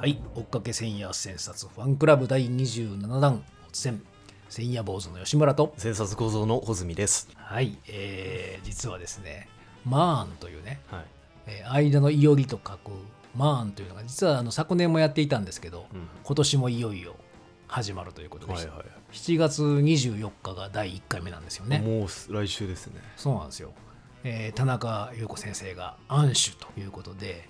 はい追っかけ千夜千冊ファンクラブ第27弾突然千夜坊主の吉村と生殺構造の穂積です。はい、えー、実はですねマーンというね、はい。えー間のいよりと書くマーンというのが実はあの昨年もやっていたんですけど、うん今年もいよいよ始まるということで、はいはい。7月24日が第1回目なんですよね。もう来週ですね。そうなんですよ。えー田中優子先生が暗首ということで、まあ、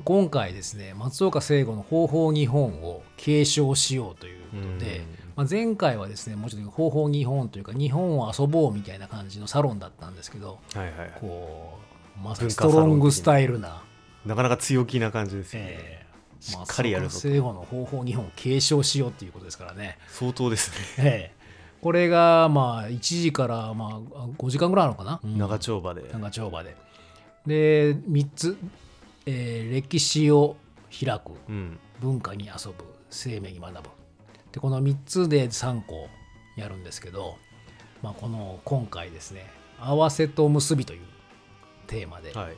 今回ですね松岡聖吾の方法日本を継承しようということで、まあ、前回はですねもうちょっと方法日本というか日本を遊ぼうみたいな感じのサロンだったんですけどはいはいはい。こうまさにストロングスタイルな、なかなか強気な感じですよね。えーしっかりやるぞ松岡聖吾の方法日本を継承しようということですからね。相当ですね。ええこれがまあ1時からまあ5時間ぐらいあるのかな、長丁場で。長丁場で。で3つ、えー歴史を開くうん。文化に遊ぶ生命に学ぶでこの3つで3個やるんですけど、まあ、この今回ですね「合わせと結び」というテーマで、はい。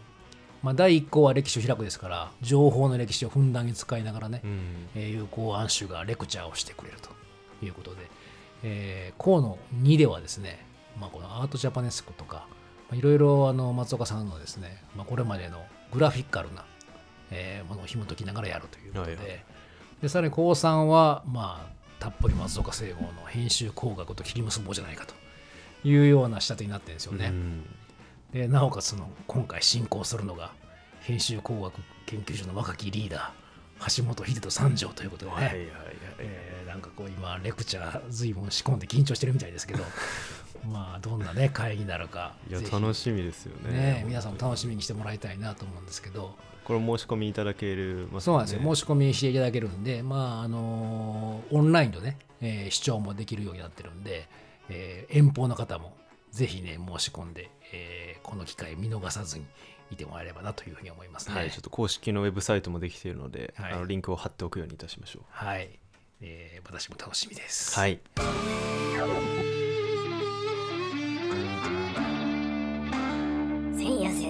まあ、第1項は歴史を開くですから情報の歴史をふんだんに使いながらね、うん。えー有効暗手がレクチャーをしてくれるということで、えー、項の2ではですね、まあ、このアートジャパネスクとかまあいろいろあの松岡さんのですね、まあ、これまでのグラフィカルな、えーものを紐解きながらやるということで,、はいはい。でさらに項3は、まあ、たっぷり松岡聖吾の編集工学と切り結ぼうじゃないかというような仕立てになってるんですよね。うん。でなおかつその今回進行するのが編集工学研究所の若きリーダー橋本秀人三条ということでね、はいはいはい。えーなんかこう今レクチャー随分仕込んで緊張してるみたいですけど まあどんなね会になるかいや、楽しみですよね。ね皆さんも楽しみにしてもらいたいなと思うんですけどこれ申し込みいただける、まあそうなんですよ、ね申し込みしていただけるんでまああのーオンラインのね、えー視聴もできるようになってるんで、えー遠方の方もぜひね申し込んで、えーこの機会見逃さずにいてもらえればなというふうに思いますね。はい、ちょっと公式のウェブサイトもできているので、はいあのリンクを貼っておくようにいたしましょう。はい、えー私も楽しみです。はい。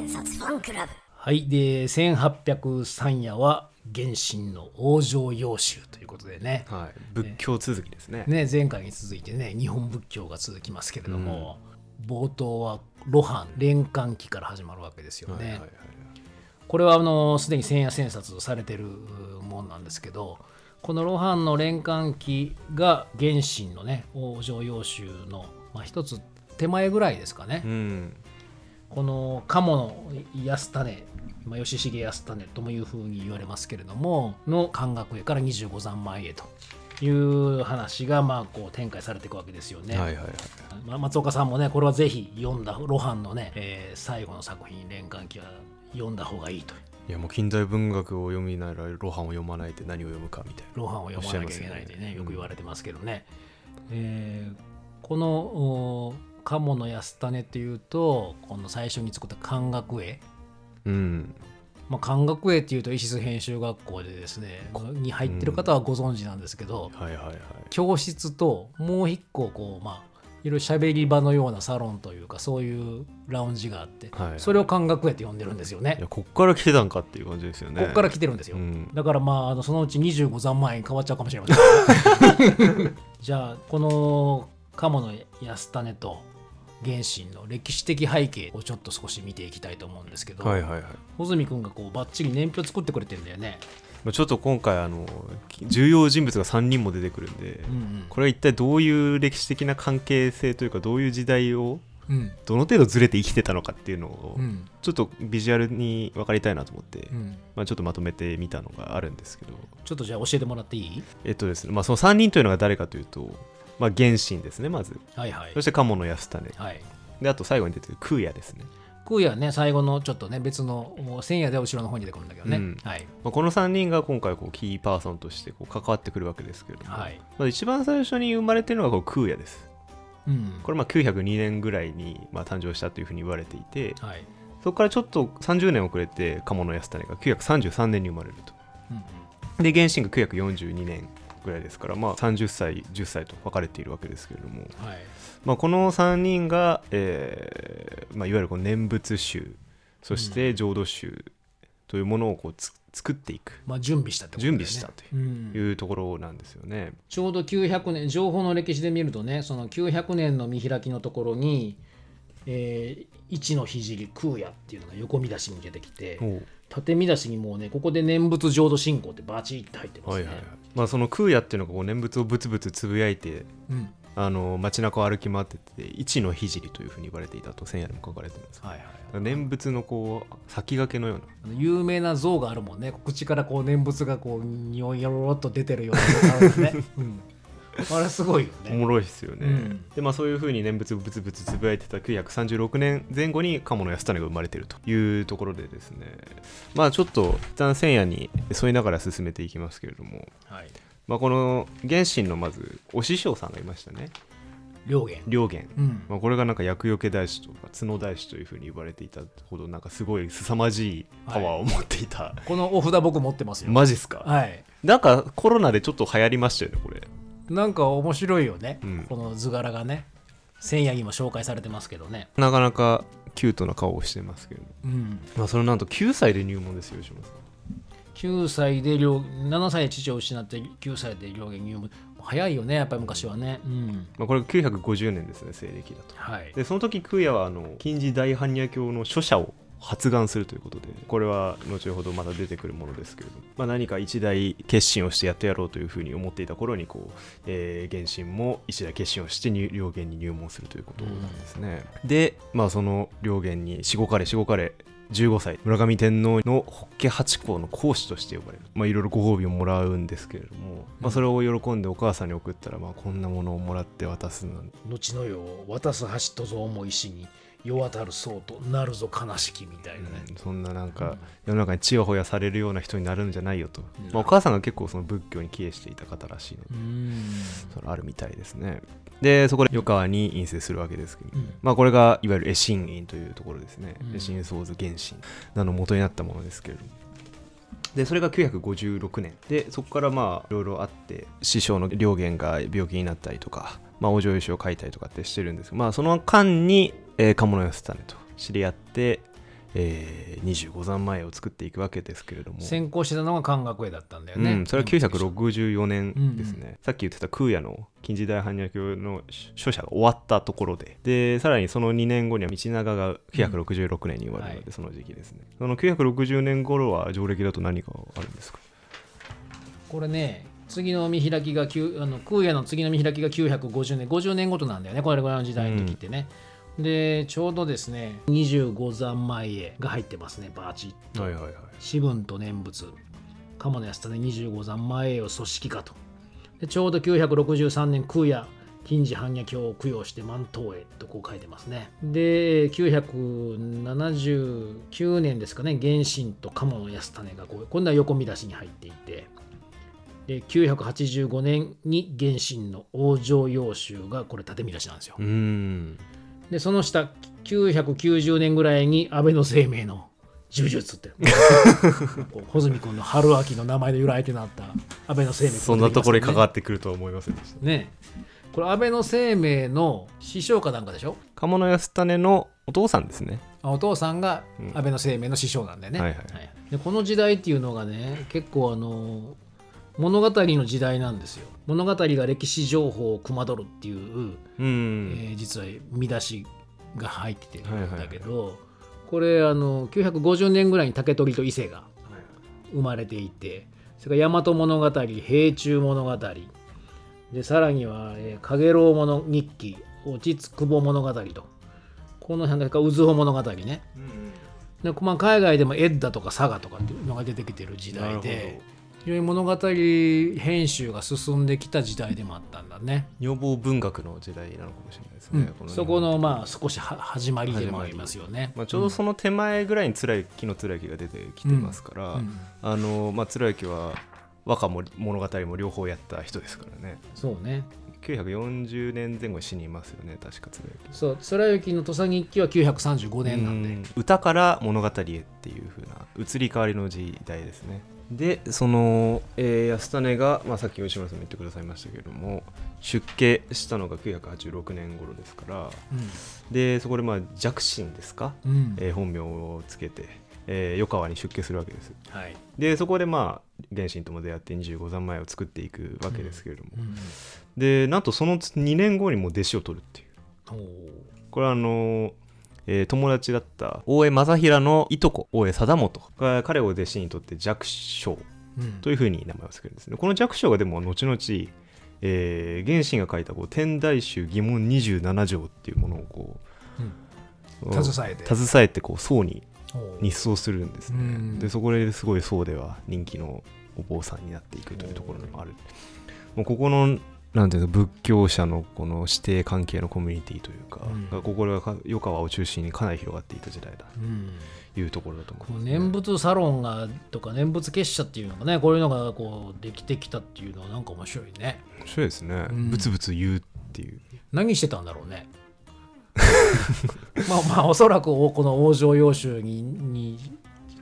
ファンクラブはい、で1803夜は原神の往生要集ということでねはい。仏教続きですね。ね前回に続いてね日本仏教が続きますけれども、冒頭は露伴連環期から始まるわけですよね。はいはいはい。これはあのすでに千夜千冊されてるもんなんですけどこの露伴の連環期が原神のね往生要集の、まあ、一つ手前ぐらいですかね。うん。この鴨の安種、まあ、吉重安種ともいうふうに言われますけれどもの漢学へから25三枚へという話がまあこう展開されていくわけですよね。はいはいはい。まあ松岡さんもねこれはぜひ読んだ露伴のね、えー最後の作品「連環記」は読んだ方がいいといやもう近代文学を読みながら露伴を読まないで何を読むかみたいな。露伴を読まなきゃいけないってねねよく言われてますけどね。えーこのお鴨の安種っていうとこの最初に作った漢学絵うん。まあ、漢学絵っていうと石津編集学校でですねに入ってる方はご存知なんですけど、はいはいはい。教室ともう一個こうまあいろいろ喋り場のようなサロンというかそういうラウンジがあって、はいそれを漢学絵って呼んでるんですよねいや、こっから来てたんかっていう感じですよね。ここから来てるんですよ、うんだからまああのそのうち25三万円変わっちゃうかもしれません じゃあこの鴨の安種と原神の歴史的背景をちょっと少し見ていきたいと思うんですけど、はいはいはい。穂積君がこうバッチリ年表作ってくれてんだよね。まあちょっと今回あの重要人物が3人も出てくるんで、うんこれは一体どういう歴史的な関係性というかどういう時代をうん。うんどの程度ずれて生きてたのかっていうのをうん。ちょっとビジュアルに分かりたいなと思って、うん。まあ、ちょっとまとめてみたのがあるんですけど。ちょっとじゃあ教えてもらっていい？えっとですね、まあ、その3人というのが誰かというと、まあ、原神ですねまず。はいはい。そして鴨の安種。はい。であと最後に出てくる空也ですね、空也ね最後のちょっとね別のもう千夜では後ろの方に出てくるんだけどね、うん。はい。まあ、この3人が今回こうキーパーソンとしてこう関わってくるわけですけれども、はい。まあ、一番最初に生まれてるのがこう空也です。うん。これまあ902年ぐらいにまあ誕生したというふうに言われていてはい。そこからちょっと30年遅れて鴨の安種が933年に生まれると。うんで原神が942年ぐらいですから、まあ、30歳10歳と分かれているわけですけれども、うんはい。まあ、この3人が、えーまあ、いわゆるこう念仏宗そして浄土宗というものをこうつ作っていく。まあ、準備したってことね。準備したとうん。いうところなんですよね。ちょうど900年情報の歴史で見るとねその900年の見開きのところに、えー一の聖空也っていうのが横見出しに出てきて縦見出しにもうねここで念仏浄土信仰ってバチッて入ってますね、はいはいはいまあ、その空也っていうのがこう念仏をブツブツつぶやいてうん。あの街中を歩き回ってて一の聖というふうに言われていたと千夜にも書かれてますはいはい念仏のこう先駆けのような。有名な像があるもんね。口からこう念仏がこうにょんよろろっと出てるようなね、うん、あれすごいよね。おもろいですよね、うん。でまあそういうふうに念仏をブツブツつぶやいてた936年前後に鴨の安種が生まれているというところでですねまあちょっと一旦千夜に沿いながら進めていきますけれどもはいまあこの原神のまずお師匠さんがいましたね両言良源うんまあ、これがなんか厄除け大師とか角大師というふうに言われていたほどなんかすごい凄まじいパワーを持っていた、このお札僕持ってますよマジっすか、はいなんかコロナでちょっと流行りましたよねこれなんか面白いよね、うん。この図柄がね。千夜にも紹介されてますけどね。なかなかキュートな顔をしてますけど、うん。まあ、それなんと9歳で入門ですよ吉村さん。9歳で両7歳で父を失って9歳で両言入門。早いよねやっぱり昔はね。うん。まあ、これが950年ですね西暦だと。はい。でその時空也はあの近畿大般若経の書写を発願するということでこれは後ほどまた出てくるものですけれども、まあ、何か一大決心をしてやってやろうというふうに思っていた頃にこう、えー、原神も一大決心をして入両言に入門するということなんですね、で、まあ、その両言にしごかれしごかれ15歳村上天皇の法華八公の皇子として呼ばれる。まあいろいろご褒美をもらうんですけれども、まあ、それを喜んでお母さんに送ったら、まあ、こんなものをもらって渡すなんて。後の世を渡す橋とぞ思いしに世渡るそうとなるぞ悲しきみたいなね、うんそんななんか世の中にちやほやされるような人になるんじゃないよと、うん。まあ、お母さんが結構その仏教に帰依していた方らしいので、うん。それあるみたいですね。でそこで余川に陰性するわけですけど、うん。まあこれがいわゆる絵心院というところですね、うん。絵心創図原神なの元になったものですけれども。でそれが956年。でそこからまあいろいろあって師匠の良源が病気になったりとか、まあ、お嬢石を書いたりとかってしてるんですけど、まあ、その間に、えー、鴨の安種と知り合って、えー、25三前を作っていくわけですけれども、先行してたのが漢学絵だったんだよね、うん、それは964年ですね、うんさっき言ってた空也の近時代般若経の書写が終わったところで。でさらにその2年後には道長が966年に生まれるので、うんはい。その時期ですね。その960年頃は上暦だと何があるんですか？これね次の見開きが9あの空也の次の見開きが950年50年ごとなんだよね。これぐらいの時代の時ってね、でちょうどですね25三前絵が入ってますねバーチッはいはいはい。四分と念仏。鴨の安種25三前絵を組織化と。でちょうど963年空也近次般若経を供養して満頭へとこう書いてますね。で979年ですかね原神と鴨の安種がこう今度は横見出しに入っていて。で985年に原神の往生要集がこれ縦見出しなんですよ。うーんでその下990年ぐらいに安倍の生命の呪術って。穂積君の春秋の名前の由来となった安倍の生命そんなところに関わっってくるとは思いませんでした。ね。これ安倍の生命の師匠かなんかでしょ？鴨の安種のお父さんですね。あお父さんがうん。安倍の生命の師匠なんだよね、はいはい。でこの時代っていうのがね結構あの物語の時代なんですよ物語が歴史情報をくまどるっていううえん、ー実は見出しが入ってるんはいはいはい。だけど、これあの950年ぐらいに竹取と伊勢が生まれていてそれから大和物語平中物語でさらには「えー、陽炎物日記」「落ち着くぼ物語」とこの辺だから渦穂物語ね。で、まあ、海外でもエッダとか佐賀とかっていうのが出てきてる時代で非常に物語編集が進んできた時代でもあったんだね。女房文学の時代なのかもしれないですね、うん。このそこのまあ少しは始まりでもありますよね。まあ、ちょうどその手前ぐらいに貫之の貫之が出てきてますから、うん。あのまあ、貫之は和歌も物語も両方やった人ですからね。そうね。940年前後に死にますよね確か貫之。そう、貫之の土佐日記は935年なんで。うん。歌から物語へっていう風な移り変わりの時代ですねでその、えー安種が、まあ、さっき吉村さんも言ってくださいましたけれども出家したのが986年頃ですからでそこでまあ寂心ですか、うん。えー本名をつけてえー余川に出家するわけです。はい。でそこでまあ原神とも出会って25三枚を作っていくわけですけれども、うんでなんとその2年後にもう弟子を取るっていう。これはあのえー友達だった大江正平のいとこ大江貞元が彼を弟子にとって弱小うん。というふうに名前を付けるんですね。この弱小がでも後々、えー原神が書いたこう天台宗疑問27条っていうものをこう、うん。携えて。携えてこう僧に日奏するんですね、うん。でそこですごい僧では人気のお坊さんになっていくというところでもある。もうここのなんていうの仏教者のこの指定関係のコミュニティというか、うん。がここがか余川を中心にかなり広がっていた時代だうんというところだと思こいうます、念仏サロンがとか念仏結社っていうのがねこういうのがこうできてきたっていうのはなんか面白いね。面白いですね、うん。ブツブツ言うっていう。何してたんだろうね。まあまあおそらくこの往生要宗にに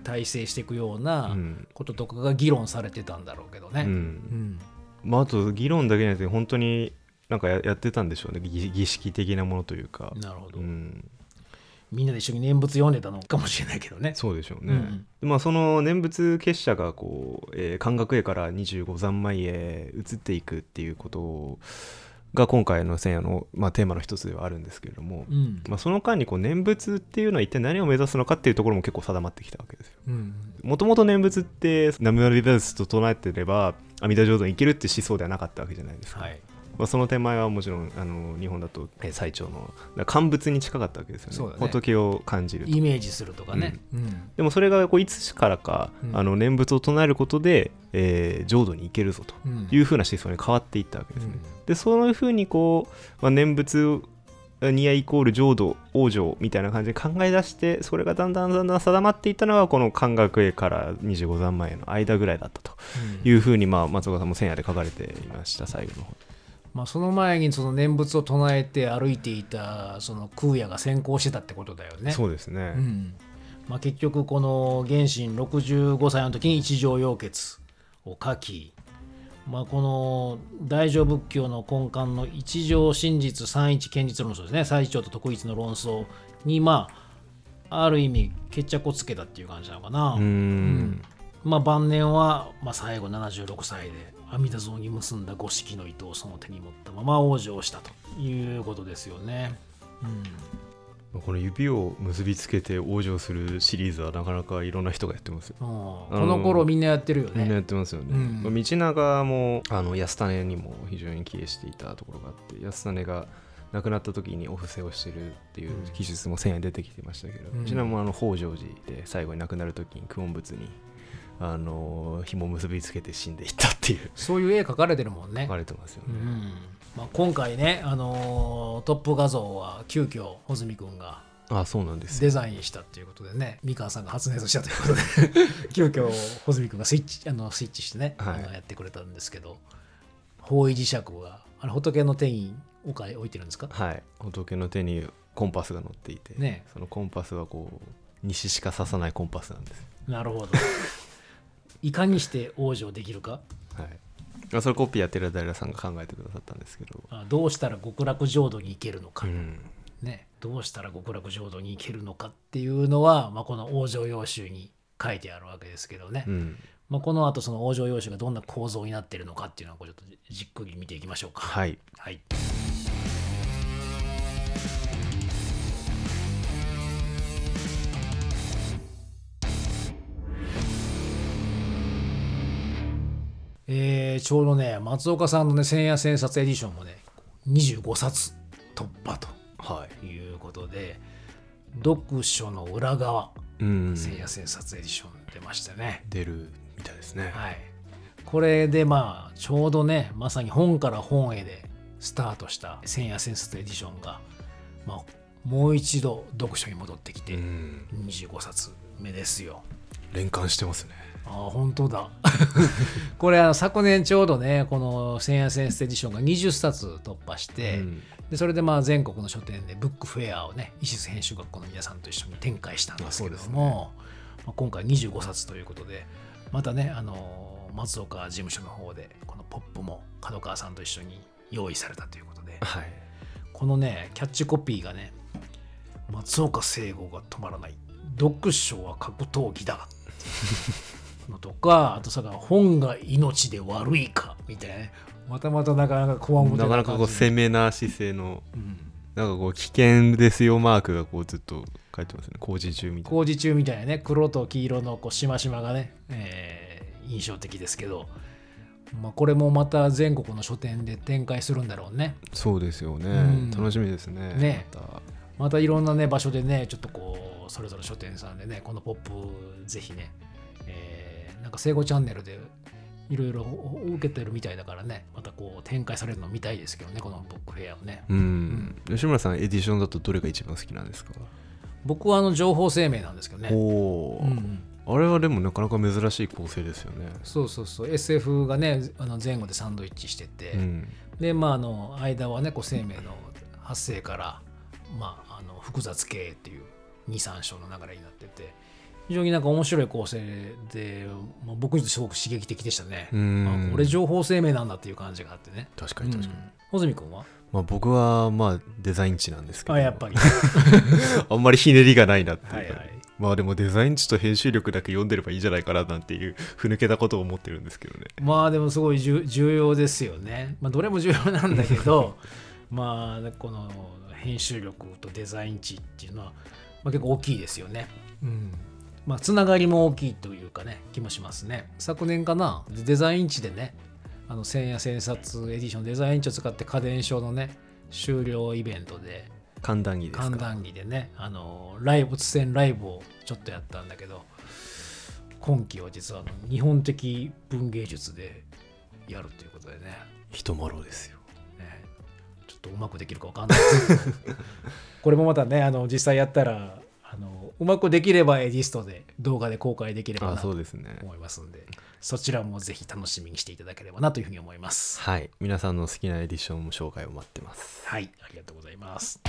体制していくようなうん。こととかが議論されてたんだろうけどね、うん。うんまあ、あと議論だけじゃなくて本当になんかややってたんでしょうね。儀儀式的なものというか、なるほど、うん、みんなで一緒に念仏読んでたのかもしれないけどね。そうでしょうね、うんでまあ、その念仏結社がこう、えー、漢学へから25三枚へ移っていくっていうことが今回の千夜の、まあ、テーマの一つではあるんですけれども、うん。まあ、その間にこう念仏っていうのは一体何を目指すのかっていうところも結構定まってきたわけですよ。うんもともと念仏って南無阿弥陀仏と唱えてれば阿弥陀浄土に行けるって思想ではなかったわけじゃないですか。はい。まあ、その手前はもちろんあの日本だとえー最長の乾物に近かったわけですよね。ね。仏を感じると。イメージするとかね、うん。でもそれがこういつからか、うん。あの念仏を唱えることで、えー浄土に行けるぞとうん。いうふうな思想に変わっていったわけですね。うん。でそういうふうにこう、まあ、念仏ニアイコール浄土往生みたいな感じで考え出してそれがだんだんだんだん定まっていったのがこの漢学へから25三枚への間ぐらいだったとうん。いうふうに、まあ、松岡さんも千夜で書かれていました最後の方。まあ、その前にその念仏を唱えて歩いていたその空也が先行してたってことだよね。そうですね、うん。まあ、結局この原神65歳の時に一条要訣を書き、まあ、この大乗仏教の根幹の一条真実三一堅実論争ですね最長と特一の論争にまあある意味決着をつけたっていう感じなのかな。うーんまあ、晩年は、まあ、最後76歳で阿弥陀像に結んだ五色の糸をその手に持ったまま往生したということですよね。うんこの指を結びつけて往生するシリーズはなかなかいろんな人がやってますよ。うんこの頃みんなやってるよみんなやね。ってますよね。うんまあ道長もあの安種にも非常に帰依していたところがあって安種が亡くなった時にお布施をしてるっていう記述も千円出てきてましたけど、うんうちらもあの北条寺で最後に亡くなる時に九音仏にあの紐を結びつけて死んでいったっていうそういう絵描かれてるもんね書。かれてますよね。うんまあ、今回ね、あのートップ画像は急遽穂積君があそうなんです。よ。デザインしたということでねみかんさんが発熱したということで急遽穂積君がスイッチあのスイッチしてね、はい。あのやってくれたんですけど方位磁石があれ仏の手に置か置いてるんですか？はい、仏の手にコンパスが乗っていて、ね。そのコンパスはこう西しか刺さないコンパスなんです。なるほど。いかにして往生できるか？はい、まあそれコピーやってる平さんが考えてくださったんですけど、あどうしたら極楽浄土に行けるのか、うん。ね、どうしたら極楽浄土に行けるのかっていうのは、まあ、この往生要集に書いてあるわけですけどね、うん、まあ、この後その往生要集がどんな構造になっているのかっていうのはちょっとじっくり見ていきましょうか。はい。はい、えーちょうどね松岡さんのね千夜千冊エディションもね25冊突破とはいいうことで読書の裏側うん千夜千冊エディション出ましたね。出るみたいですね。はい、これでまあちょうどねまさに本から本へでスタートした千夜千冊エディションが、まあ、もう一度読書に戻ってきてうん、25冊目ですよ。連関してますね。ああ本当だ。これあの昨年ちょうどねこの千夜千冊エディションが20冊突破して、うん。でそれでまあ全国の書店でブックフェアをね石津編集学校の皆さんと一緒に展開したんですけれども、まあ、今回25冊ということでまたねあの松岡事務所の方でこのポップも角川さんと一緒に用意されたということでこのねキャッチコピーがね松岡聖吾が止まらない。読書は格闘技だ のとかあとさ本が命で悪いかみたいなね。またまたなかなかこわもてなかなかこう攻めな姿勢のうん。なんかこう危険ですよマークがこうずっと書いてますね。工事中みたいな。工事中みたいなね。黒と黄色のこうしましまがね、えー印象的ですけど、まあ、これもまた全国の書店で展開するんだろうね。そうですよね、うん。楽しみですね。ね。また。またいろんなね場所でねちょっとこうそれぞれ書店さんでねこのポップぜひね、えーなんか生後チャンネルでいろいろ受けてるみたいだからねまたこう展開されるの見たいですけどねこのブックフェアをね。うん、吉村さんエディションだとどれが一番好きなんですか？僕はあの情報生命なんですけどね。おお、うんうん。あれはでもなかなか珍しい構成ですよね。そうそうそう。SF がねあの前後でサンドイッチしてて、うん。でまああの間はねこう生命の発生から、まあ、あの複雑系っていう23章の流れになってて非常になんか面白い構成で、まあ、僕にとってすごく刺激的でしたね、うん。あこれ情報生命なんだっていう感じがあってね。確かに確かに、うん。穂積君は？まあ、僕はまあデザイン値なんですけど。あやっぱり。あんまりひねりがないなっていう。かはいはい。まあでもデザイン値と編集力だけ読んでればいいんじゃないかななんていうふぬけたことを思ってるんですけどね。まあでもすごい重重要ですよね。まあ、どれも重要なんだけど まあこの編集力とデザイン値っていうのは、まあ、結構大きいですよね。うんまあ、つながりも大きいというかね気もしますね。昨年かなデザイン値でねあの千夜千冊エディションデザイン値を使って家電書のね終了イベントで寒暖着ですか？寒暖着でねあのライブ突然ライブをちょっとやったんだけど今期は実はあの日本的文芸術でやるということでね。人もろですよ。ねちょっとうまくできるかわかんないです。これもまたねあの実際やったらあのうまくできればエディストで動画で公開できればあなとそうですね。思いますんでそちらもぜひ楽しみにしていただければなというふうに思います。はい。皆さんの好きなエディションも紹介を待ってます。はい。ありがとうございます。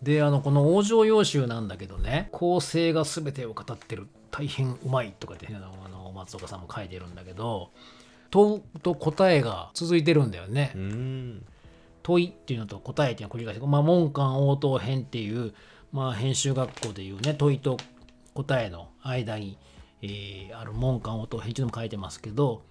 であのこの往生要集なんだけどね構成が全てを語ってる。大変うまいとかって、あの松岡さんも書いてるんだけど問うと答えが続いてるんだよね、問いっていうのと答えっていうのを繰り返して、まあ、門間応答編っていう、まあ、編集学校でいうね問いと答えの間に、えーある門間応答編っていうのも書いてますけど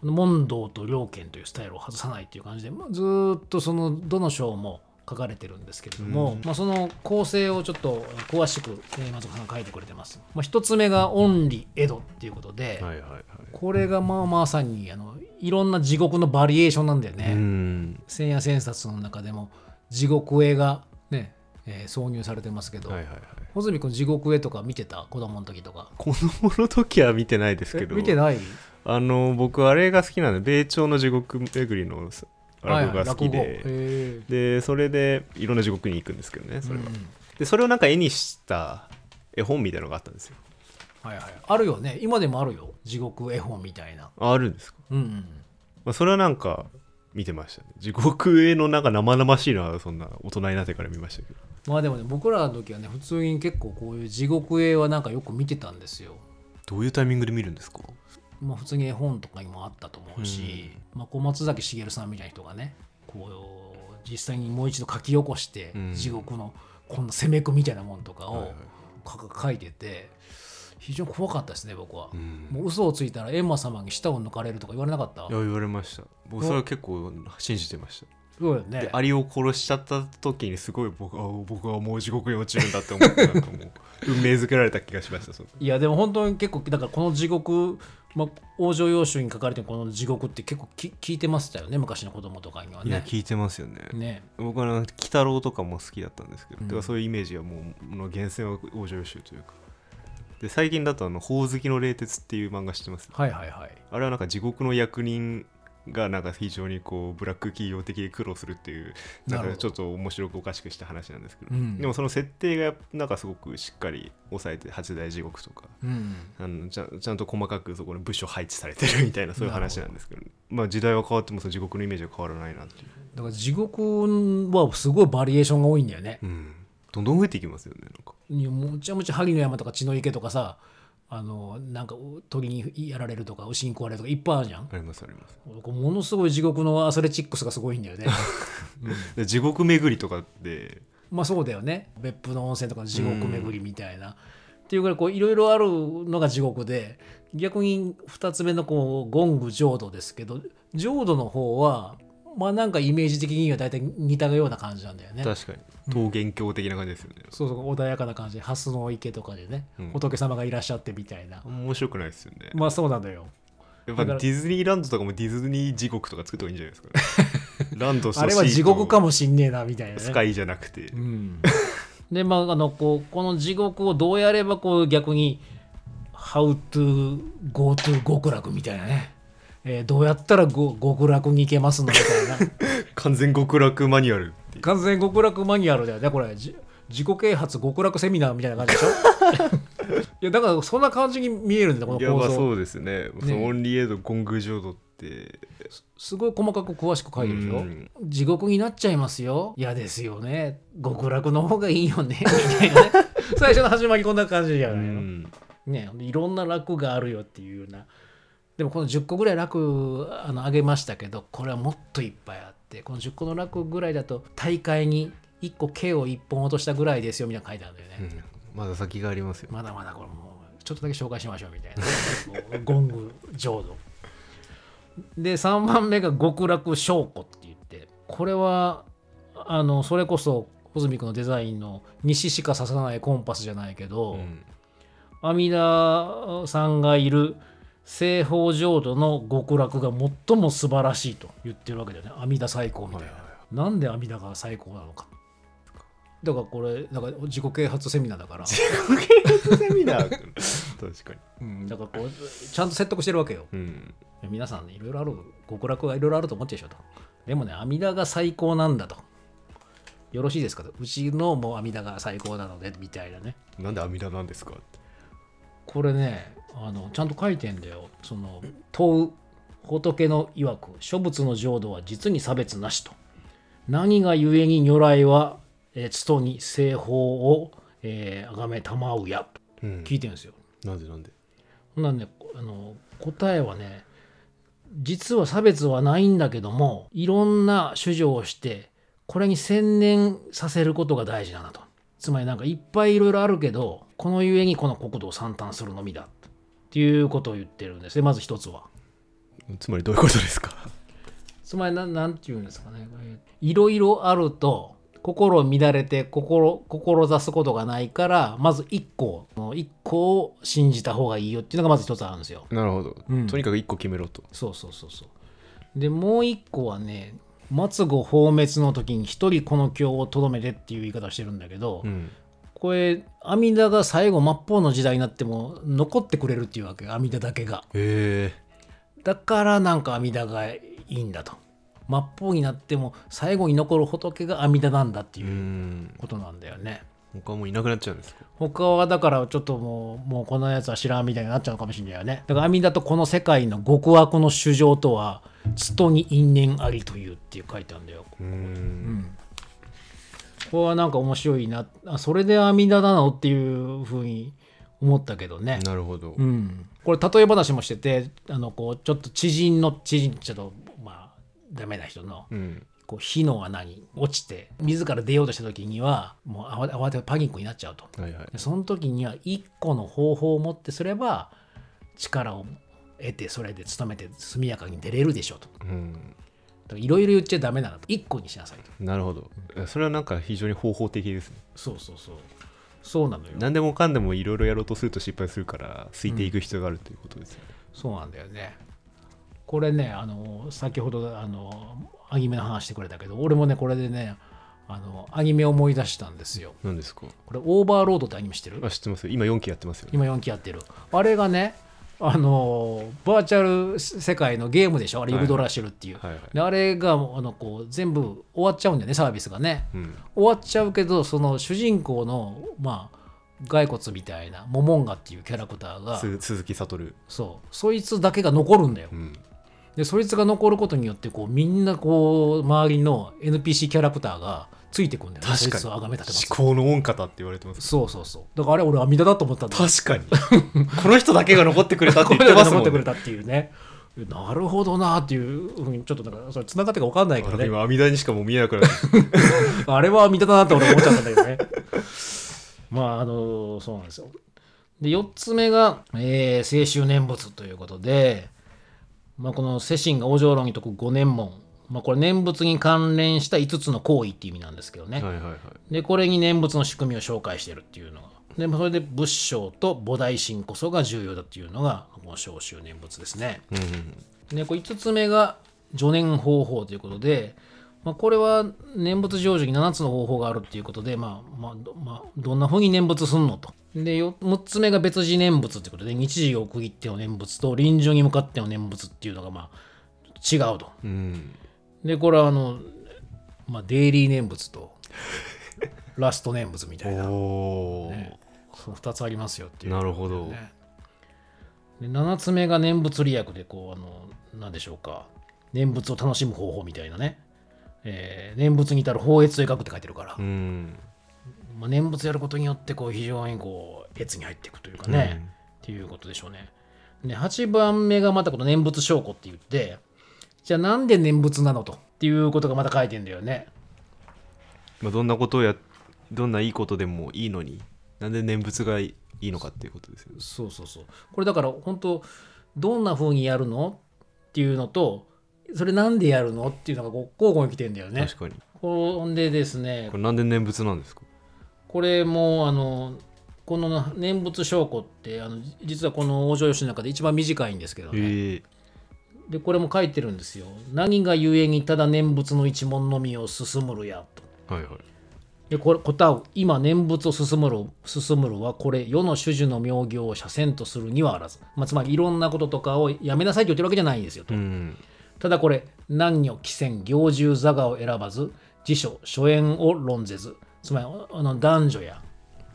この問答と両権というスタイルを外さないっていう感じで、まあ、ずーっとそのどの章も書かれてるんですけれども、まあ、その構成をちょっと詳しく、えー松岡さんが書いてくれてます。まあ、一つ目が「オンリエド」っていうことで、はいはいはい。これがまあまさにあのいろんな地獄のバリエーションなんだよね。うーん。千夜千冊の中でも地獄絵がね、えー挿入されてますけど、はいはいはい。穂積君地獄絵とか見てた？子供の時とか。子供の時は見てないですけえど見てない？あの僕あれが好きなんで米朝の地獄巡りの落語が好きで、でそれでいろんな地獄に行くんですけどねーそれは、うんでそれをなんか絵にした絵本みたいなのがあったんですよ。はいはい、あるよね。今でもあるよ。地獄絵本みたいな。ああるんですか、うんうん。まあ、それはなんか見てましたね。地獄絵のなんか生々しいのはそんな大人になってから見ましたけど。まあでもね僕らの時はね普通に結構こういう地獄絵はなんかよく見てたんですよ。どういうタイミングで見るんですか？まあ普通に絵本とかにもあったと思うし、まあ、こう松崎しげるさんみたいな人がねこう実際にもう一度書き起こして、うん。地獄のこんな攻めくみたいなもんとかをはいはい。書いてて非常に怖かったですね僕は、うん。もう嘘をついたら閻魔様に舌を抜かれるとか言われなかった？いや言われました。僕それは結構信じてました。そうよね。でアリを殺しちゃった時にすごい僕あ僕はもう地獄に落ちるんだって思ってなんかもう運命づけられた気がしましたいやでも本当に結構だからこの地獄、まあ、往生要集に書かれてるこの地獄って結構き聞いてましたよね昔の子供とかにはいねや聞いてますよね。ね。僕は鬼太郎とかも好きだったんですけど、うん。そういうイメージはもうの源泉は往生集というか。で最近だとあの「ほおずきの冷徹」っていう漫画知ってます？はいはいはい。あれはなんか地獄の役人がなんか非常にこうブラック企業的に苦労するっていうなんかちょっと面白くおかしくした話なんですけど、うん。でもその設定がなんかすごくしっかり抑えて八大地獄とか。うん。あのちゃんちゃんと細かくそこに部署配置されてるみたいなそういう話なんですけど。まあ時代は変わってもその地獄のイメージは変わらないなっていう、だから地獄はすごいバリエーションが多いんだよね。うん、どんどん増えていきますよねなんか。いやむちゃむちゃ萩の山とか血の池とかさあのなんか鳥にやられるとか牛に食われるとかいっぱいあるじゃん。ありますあります。ものすごい地獄のアスレチックスがすごいんだよね、で地獄巡りとかで まあそうだよね。別府の温泉とかの地獄巡りみたいな、っていうぐらいこういろいろあるのが地獄で逆に2つ目のこうゴング浄土ですけど浄土の方はまあなんかイメージ的には大体似たような感じなんだよね。確かに。桃源郷的な感じですよね、そうそう穏やかな感じ。で蓮の池とかでね、うん。仏様がいらっしゃってみたいな。面白くないですよね、まあそうなんだよ。やっぱディズニーランドとかもディズニー地獄とか作った方がいいんじゃないですか、ランドとあれは地獄かももしんねえなみたいなね。スカイじゃなくて、うん、でまああのこうこの地獄をどうやればこう逆に「How to go to 極楽」みたいなね、えーどうやったらご極楽に行けますの？みたいな。完全極楽マニュアル完全極楽マニュアルだよねこれ。じ自己啓発極楽セミナーみたいな感じでしょ？いやだからそんな感じに見えるんだよこいやまあの構造。そうですね。そのオンリーエイドゴング浄土って。すごい細かく詳しく書いてるでしょ、うん。地獄になっちゃいますよ。嫌ですよね。極楽の方がいいよね。みたいなね。最初の始まりこんな感じじゃうないの、ん。ねいろんな楽があるよっていうようなでもこの10個ぐらい楽あの上げましたけどこれはもっといっぱいあってこの10個の楽ぐらいだと大会に1個毛を1本落としたぐらいですよみたいなの書いてあるんだよね、うん。まだ先がありますよ。まだまだこれもうちょっとだけ紹介しましょうみたいな。ゴング浄土。で3番目が極楽証拠って言ってこれはあのそれこそ穂積君のデザインの西しか刺さないコンパスじゃないけど、うん。阿弥陀さんがいる西方浄土の極楽が最も素晴らしいと言ってるわけだよね。阿弥陀最高みたいな、はいはいなんで阿弥陀が最高なのか。だからこれなんか自己啓発セミナーだから、セミナー？確かに。うん、だからこうちゃんと説得してるわけよ。うん。皆さんねいろいろある極楽はいろいろあると思ってるでしょと。でもね阿弥陀が最高なんだと。よろしいですかと。うちのもう阿弥陀が最高なのでみたいなね。なんで阿弥陀なんですかこれねあのちゃんと書いてんだよ。その問う仏の曰く諸仏の浄土は実に差別なしと。何がゆえに如来はえーつとに西方をあが、めたまうや。とうん。聞いてるんですよ。なんでなんで？ほんならねあの答えはね実は差別はないんだけどもいろんな主張をしてこれに専念させることが大事なんだと。つまりなんかいっぱいいろいろあるけどこのゆえにこの国土を散端するのみだっていうことを言ってるんですねまず一つは。つまりどういうことですか？つまりなんなんて言うんですかね。いろいろあると心乱れて心志すことがないからまず一個一個を信じた方がいいよっていうのがまず一つあるんですよ。なるほど、うん。とにかく一個決めろと。そうそうそうそう。でもう一個はね末後放滅の時に一人この経をとどめてっていう言い方をしてるんだけど、うん。これ阿弥陀が最後末法の時代になっても残ってくれるっていうわけ阿弥陀だけが。だからなんか阿弥陀がいいんだと。末法になっても最後に残る仏が阿弥陀なんだってういうん。ことなんだよね。他はもういなくなっちゃうんですか？他はだからちょっともうもうこのやつは知らんみたいになっちゃうのかもしれないよね。だから阿弥陀とこの世界の極悪の主情とはつとに因縁ありというっていう書いてあるんだよ、うん、これはなんか面白いな。あそれで阿弥陀なの？っていうふうに思ったけどね。なるほど、うん、これ例え話もしててあのこうちょっと知人の知人ちょっとまあダメな人のうん。こう火の穴に落ちて自ら出ようとした時にはもう慌て慌ててパニックになっちゃうと。はいはい。でその時には一個の方法を持ってすれば力を得てそれで努めて速やかに出れるでしょうと。うんいろいろ言っちゃダメなんだと。一個にしなさいと。なるほどそれはなんか非常に方法的ですねそうそうそう。そうなのよ。何でもかんでもいろいろやろうとすると失敗するからついていく必要があるということですよね、そうなんだよね。これね、あの先ほどあのアニメの話してくれたけど、俺もね、これでね、あのアニメを思い出したんですよ。何ですか？これ、オーバーロードってアニメ知ってる？あ知ってますよ今4期やってますよね今4期やってる。あれがね、あのバーチャル世界のゲームでしょ？あれ、ユグドラシルっていう。はいはい。であれがあのこう全部終わっちゃうんだよね、サービスがね。うん。終わっちゃうけど、その主人公の、まあ、骸骨みたいなモモンガっていうキャラクターがす鈴木悟そう。そいつだけが残るんだよ。うん。でそいつが残ることによってこうみんなこう周りの NPC キャラクターがついてくんだよね。確かに。を崇め立てます。思考の恩方って言われてます。そうそうそう。だからあれ俺阿弥陀だと思ったんだよ。確かに。この人だけが残ってくれたってこ言ってますもんね。残ってくれたっていうね。なるほどなっていうふうにちょっとなんかそれ繋がってるか分かんないけどね。今阿弥陀にしかもう見えなくなって。あれは見ただなって俺思っちゃったんだけどね。まあ、あの、そうなんですよ。で、4つ目が、えー、清修念仏ということで、まあ、この世親が往生論に説く五年門。まあ、これ念仏に関連した5つの行為っていう意味なんですけどね。はいはいはいで、これに念仏の仕組みを紹介してるっていうのが。で、それで仏性と菩提心こそが重要だっていうのが、この小修念仏ですね。うんうんでこれ5つ目が助念方法ということで、まあ、これは念仏成就に7つの方法があるっていうことで、まあまあどまあ、どんな風に念仏すんのと。でよ6つ目が別次念仏ということで日時を区切っての念仏と臨終に向かっての念仏っていうのがまあ違うと。うんでこれはあの、まあ、デイリー念仏と ラスト念仏みたいな、ね。その2つありますよっていう、なるほど、ね。で7つ目が念仏利益でこうあの何でしょうか。念仏を楽しむ方法みたいなね、えー念仏に至る法越を描くって書いてるから、うん。まあ、念仏やることによってこう非常にこう越に入っていくというかね、っていうことでしょうね。で8番目がまたこの念仏証拠って言ってじゃあなんで念仏なのとっていうことがまた書いてんだよね。まあ、どんなことをやどんないいことでもいいのになんで念仏がいいのかっていうことですよね。そうそうそう。これだから本当どんな風にやるのっていうのとそれなんでやるのっていうのがこう交互に来てんだよね。確かに。ほんでですねこれなんで念仏なんですか？これもあのこの念仏証拠ってあの実はこの往生吉の中で一番短いんですけどね。へえでこれも書いてるんですよ。何が故にただ念仏の一門のみを進むるや。とはいはい。でこれ答う。今念仏を進むる進むるはこれ世の主樹の名行を斜線とするにはあらず、まあ、つまりいろんなこととかをやめなさいと言ってるわけじゃないんですよと、うん。ただこれ男女貴賤行住座がを選ばず辞書諸縁を論ぜず。つまりあの男女や、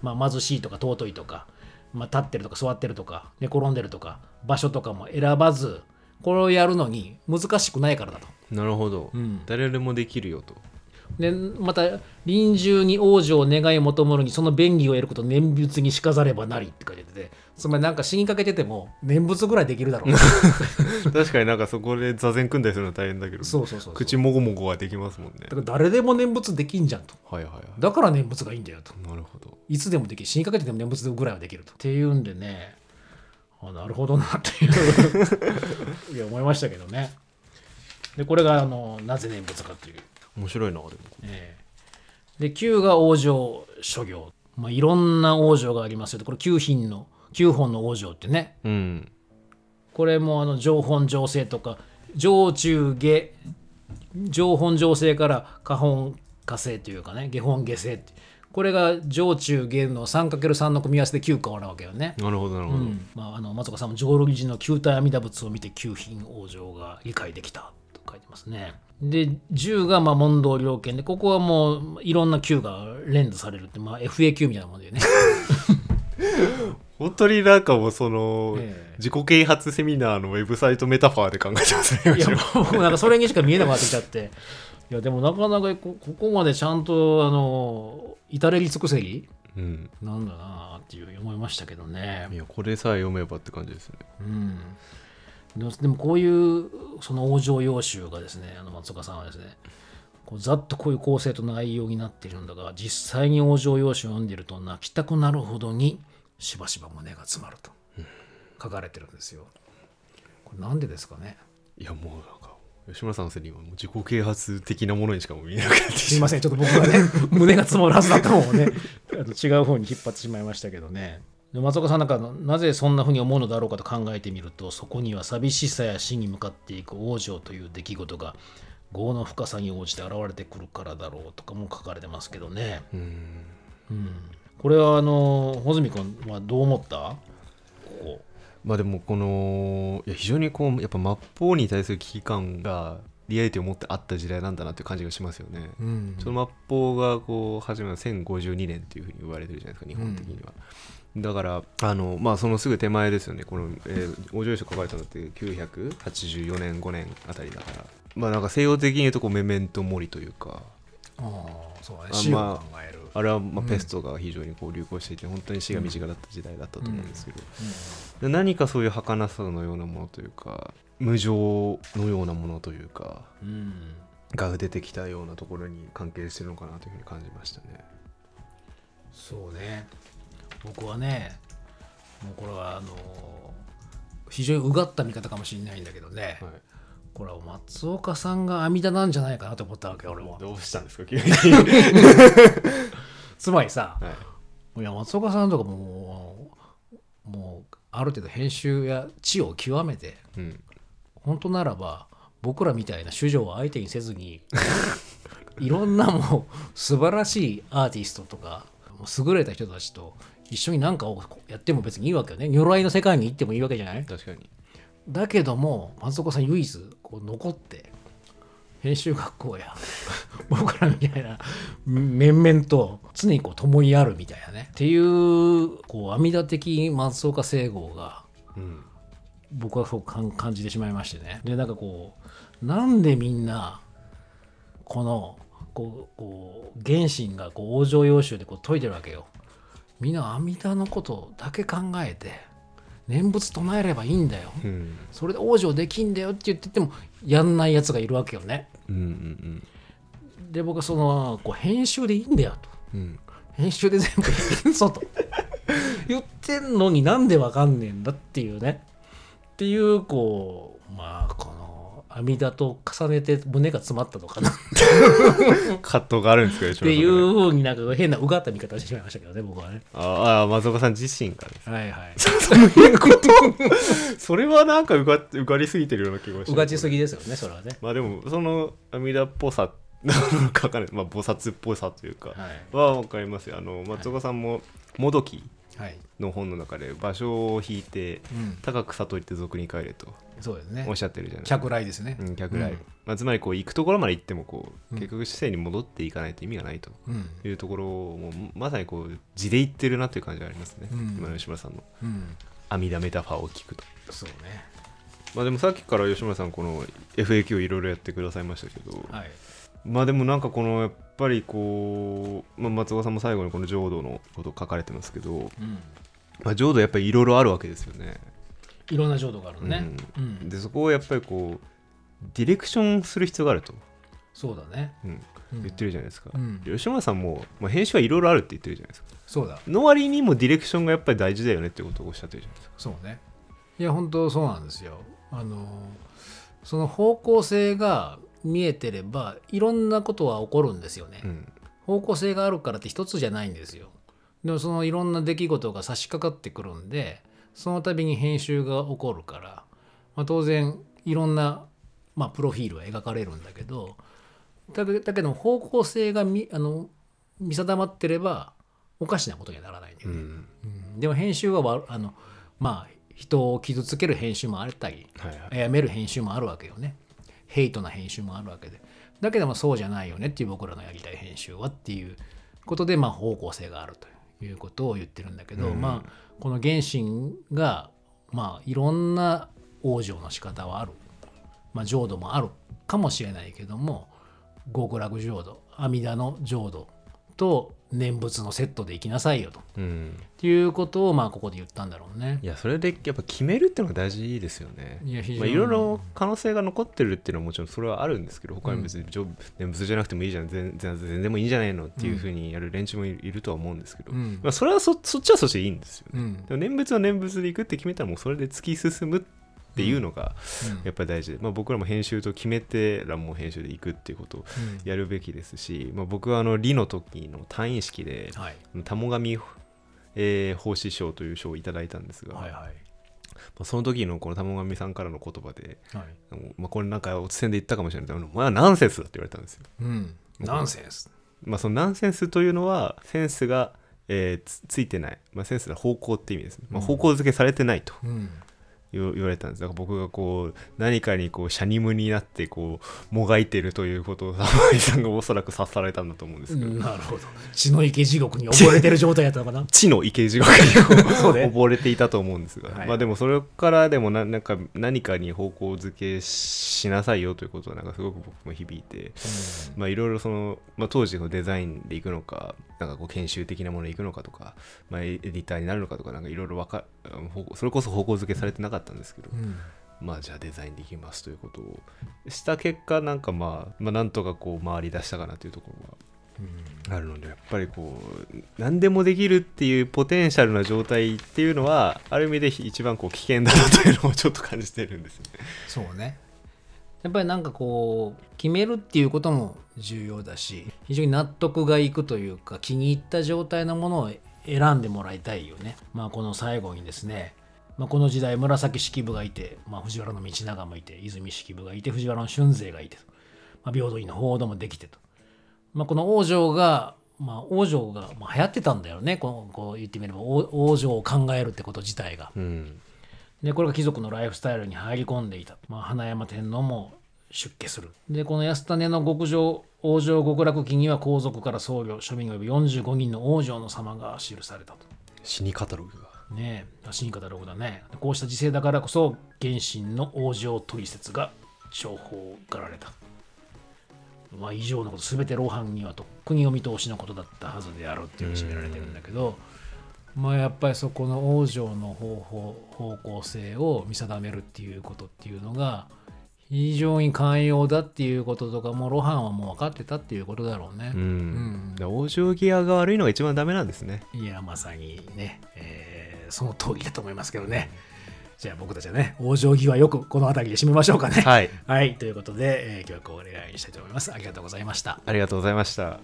まあ、貧しいとか尊いとか、まあ、立ってるとか座ってるとか寝転んでるとか場所とかも選ばずこれをやるのに難しくないからだと。なるほど、ん。誰でもできるよと。でまた臨終に往生を願い求むるにその便宜を得ること念仏にしかざればなりって書いててつまりなんか死にかけてても念仏ぐらいできるだろう。確かになんかそこで座禅組んだりするの大変だけどそうそうそう口もごもごはできますもんね。だから誰でも念仏できんじゃんと。はいはいはだから念仏がいいんだよと。いなるほど。いつでもできる。死にかけてても念仏ぐらいはできると。っていうんでねあなるほどなっていう。いや思いましたけどね。でこれがあのなぜ念仏かっていう。面白いなでも。ええ。で9が往生諸行、まあ、いろんな往生がありますよとこれ9品の9本の往生ってね。うん。これもあの上本上世とか上中下上本上世から下本下世というかね下本下世ってこれが上中下の 3×3 の組み合わせで9個あるわけよね。なるほどなるほど、うんまあ、あの松岡さんも浄瑠璃寺の九体阿弥陀仏を見て九品往生が理解できたと書いてますね。で10がまあ問答両権でここはもういろんな9が連図されるって、まあ、FAQ みたいなもんだよね。本当になんかもうその、ええ自己啓発セミナーのウェブサイトメタファーで考えてますねいやもうなんかそれにしか見えなくなってきちゃっていやでもなかなかこここまでちゃんとあの至れり尽くせり？うん。なんだなっていう思いましたけどね。い。やこれさえ読めばって感じですね。うん、でもでもこういうその往生要集がですねあの松岡さんはですねこうざっとこういう構成と内容になっているんだが実際に往生要集を読んでいると泣きたくなるほどにしばしば胸が詰まると書かれてるんですよ。これなんでですかね？いやもうなんか吉村さんのせいにはもう自己啓発的なものにしかもう見えなくなってしますいません、ちょっと僕がね、胸が詰まるはずだったもんをね、違う方に引っ張ってしまいましたけどね。で松岡さんなんかなぜそんなふうに思うのだろうかと考えてみるとそこには寂しさや死に向かっていく往生という出来事が業の深さに応じて現れてくるからだろうとかも書かれてますけどね。ううんうん、これはあの穂積君はどう思った？まあでもこのいや非常にこうやっぱ末法に対する危機感がリアリティを持ってあった時代なんだなっていう感じがしますよね。うん。その末法がこう始まる1052年っていうふうに言われてるじゃないですか日本的には。だからあのまあそのすぐ手前ですよね。この、えー、お嬢書書かれたのって984年5年あたりだから。まあなんか西洋的に言うとこうメメントモリというか。ああそうだね。あ死をまあ考える、あれはまあうんペストが非常にこう流行していて本当に死が身近だった時代だったと思うんですけど、うで何かそういう儚さのようなものというか無情のようなものというかんうん。が出てきたようなところに関係してるのかなというふうに感じましたね。そうね。僕はねもうこれはあの非常にうがった見方かもしれないんだけどね、はい。これは松岡さんが阿弥陀なんじゃないかなと思ったわけ俺はどうしたんですか急に、つまりさはい。いや松岡さんとかもうもうある程度編集や知を極めてうん。本当ならば僕らみたいな主女を相手にせずに いろんなもう素晴らしいアーティストとか優れた人たちと一緒に何かをやっても別にいいわけよね。如来の世界に行ってもいいわけじゃない？確かに。だけども松岡さん唯一こう残って編集学校や。僕らみたいな面々と常にこう共にあるみたいなね。っていうこう阿弥陀的松岡聖吾がうん。僕はそう感感じてしまいましてね。でなんかこうなんでみんなこのこうこう原神がこう往生要集でこう解いてるわけよ。みんな阿弥陀のことだけ考えて念仏唱えればいいんだよ。うん。それで往生できんだよって言っててもやんないやつがいるわけよね。うんうんで僕はそのこう編集でいいんだよと。うん。編集で全部いいんぞと。言ってんのになんでわかんねえんだっていうね。っていうこうまあ阿弥陀と重ねて胸が詰まったのかな。っ 葛藤があるんですか吉ていうふうになんか変なうがった見方をしてしまいましたけどね僕はね。ああ松岡さん自身がですはいはい。それはなんかうがうがりすぎてるような気がしうがちすぎぎですよねそれはね。まあでもその阿弥陀っぽさなのかわかんない。まあ菩薩っぽさというかは分かりますよ。あの松岡さんももどきはい、の本の中で場所を引いてうん、高く悟りって俗に帰れとそうですね。おっしゃってるじゃない。客来ですね。うん、客来、うん。まあ、つまりこう行くところまで行ってもこううん。結局姿勢に戻っていかないと意味がないとうんいうところをもうまさにこう地で言ってるなという感じがありますね、うん。今の吉村さんの。うん。阿弥陀メタファーを聞くと。そうね。まあでもさっきから吉村さんこの FAQ いろいろやってくださいましたけど、はい。まあでもなんかこのやっぱりこう、まあ、松岡さんも最後にこの浄土のことを書かれてますけど、うん。まあ、浄土やっぱりいろいろあるわけですよね、いろんな浄土があるのね、ううん。でそこをやっぱりこうディレクションする必要があると、そうだね、うん。うん。言ってるじゃないですか、うん。吉村さんも、まあ、編集はいろいろあるって言ってるじゃないですか。そうだ。の割にもディレクションがやっぱり大事だよねってことをおっしゃってるじゃないですか。そうね。いや本当そうなんですよ。あのその方向性が見えてればいろんなことは起こるんですよね、うん。方向性があるからって一つじゃないんですよ。でもそのいろんな出来事が差し掛かってくるんでその度に編集が起こるから、まあ、当然いろんな、まあ、プロフィールは描かれるんだけどだけだけど方向性が見あの見定まってればおかしなことにはならないんだよね、うん。うん。でも編集はわあのまあ人を傷つける編集もあったりはいはい。やめる編集もあるわけよね。ヘイトな編集もあるわけで。だけどもそうじゃないよねっていう僕らのやりたい編集はっていうことでまあ方向性があるということを言ってるんだけど、うん。まあこの原神がまあいろんな往生の仕方はある、まあ、浄土もあるかもしれないけども極楽浄土阿弥陀の浄土と念仏のセットで行きなさいよと。うん。っていうことをまあここで言ったんだろうね。い。やそれでやっぱ決めるっていうのが大事ですよね。いや非常に。まあ、いろいろ可能性が残ってるっていうのはもちろんそれはあるんですけど他に別にじょ念仏じゃなくてもいいじゃん。全全全然もいいんじゃないのっていうふうにやる連中もいるとは思うんですけど、うん。まあ、それはそそっちはそっちでいいんですよね、うん。でも念仏は念仏で行くって決めたらもうそれで突き進むっていうのがうん。やっぱり大事で、まあ、僕らも編集と決めてらもう編集で行くっていうことをうん。やるべきですし、まあ、僕はあの理の時の単位式ではい。玉神、えー奉仕賞という賞をいただいたんですが、はいはい。まあ、その時のこの玉神さんからの言葉で、はい。まあ、これなんかおつせんで言ったかもしれないけどお前はナンセンスだって言われたんですよ。うん、ナンセンス。まあ、そのナンセンスというのはセンスが、えーつついてない、まあ、センスの方向って意味ですね、まあ、うん。方向づけされてないと。うん、言言われたんです。だから僕がこう何かにこうシャニムになってこうもがいてるということをサマイさんがおそらく察されたんだと思うんですけど、なるほど。血の池地獄に溺れてる状態やったのかな？地の池地獄に溺れていたと思うんですが、はい。まあでもそれからでもななんか何かに方向づけしなさいよということはなんかすごく僕も響いて、まあいろいろその、まあ、当時のデザインでいくのかなんかこう研修的なものでいくのかとか、まあ、エディターになるのかとかなんかいろいろそれこそ方向づけされてなかったんですけど、うんまあじゃあデザインできますということをした結果なんかまあ、まあ、なんとかこう回り出したかなというところはうんあるのでやっぱりこう何でもできるっていうポテンシャルな状態っていうのはある意味で一番こう危険だなというのをちょっと感じてるんですよね。そうねやっぱりなんかこう決めるっていうことも重要だし非常に納得がいくというか気に入った状態のものを選んでもらいたいよね。まあこの最後にですね、まあ、この時代紫式部がいて、まあ、藤原道長もいて泉式部がいて藤原の春勢がいてと、まあ、平等院の報道もできてと、まあ、この王女がまあ、王女が、まあ、流行ってたんだよね。こうこう言ってみれば王王女を考えるってこと自体が。うん。でこれが貴族のライフスタイルに入り込んでいた、まあ、花山天皇も出家する。でこの安種の極上王女極楽記には皇族から僧侶庶民が及び45人の王女の様が記されたと。死にカタログがねえ死に方ログだね。でこうした時勢だからこそ原神の王女取説が重宝がられた。まあ以上のこと全てロハンにはとっくにお見通しのことだったはずであるっていうふうに締められてるんだけどまあやっぱりそこの王女の方法方向性を見定めるっていうことっていうのが非常に寛容だっていうこととかもうロハンはもう分かってたっていうことだろうね。う。ん、うん。往生際が悪いのが一番ダメなんですね。いやまさにね、えーその通りだと思いますけどね。じゃあ僕たちはね、往生際よくこの辺りで締めましょうかね。はいはい、ということで、えー今日はこれぐらいにしたいと思います。ありがとうございました。ありがとうございました。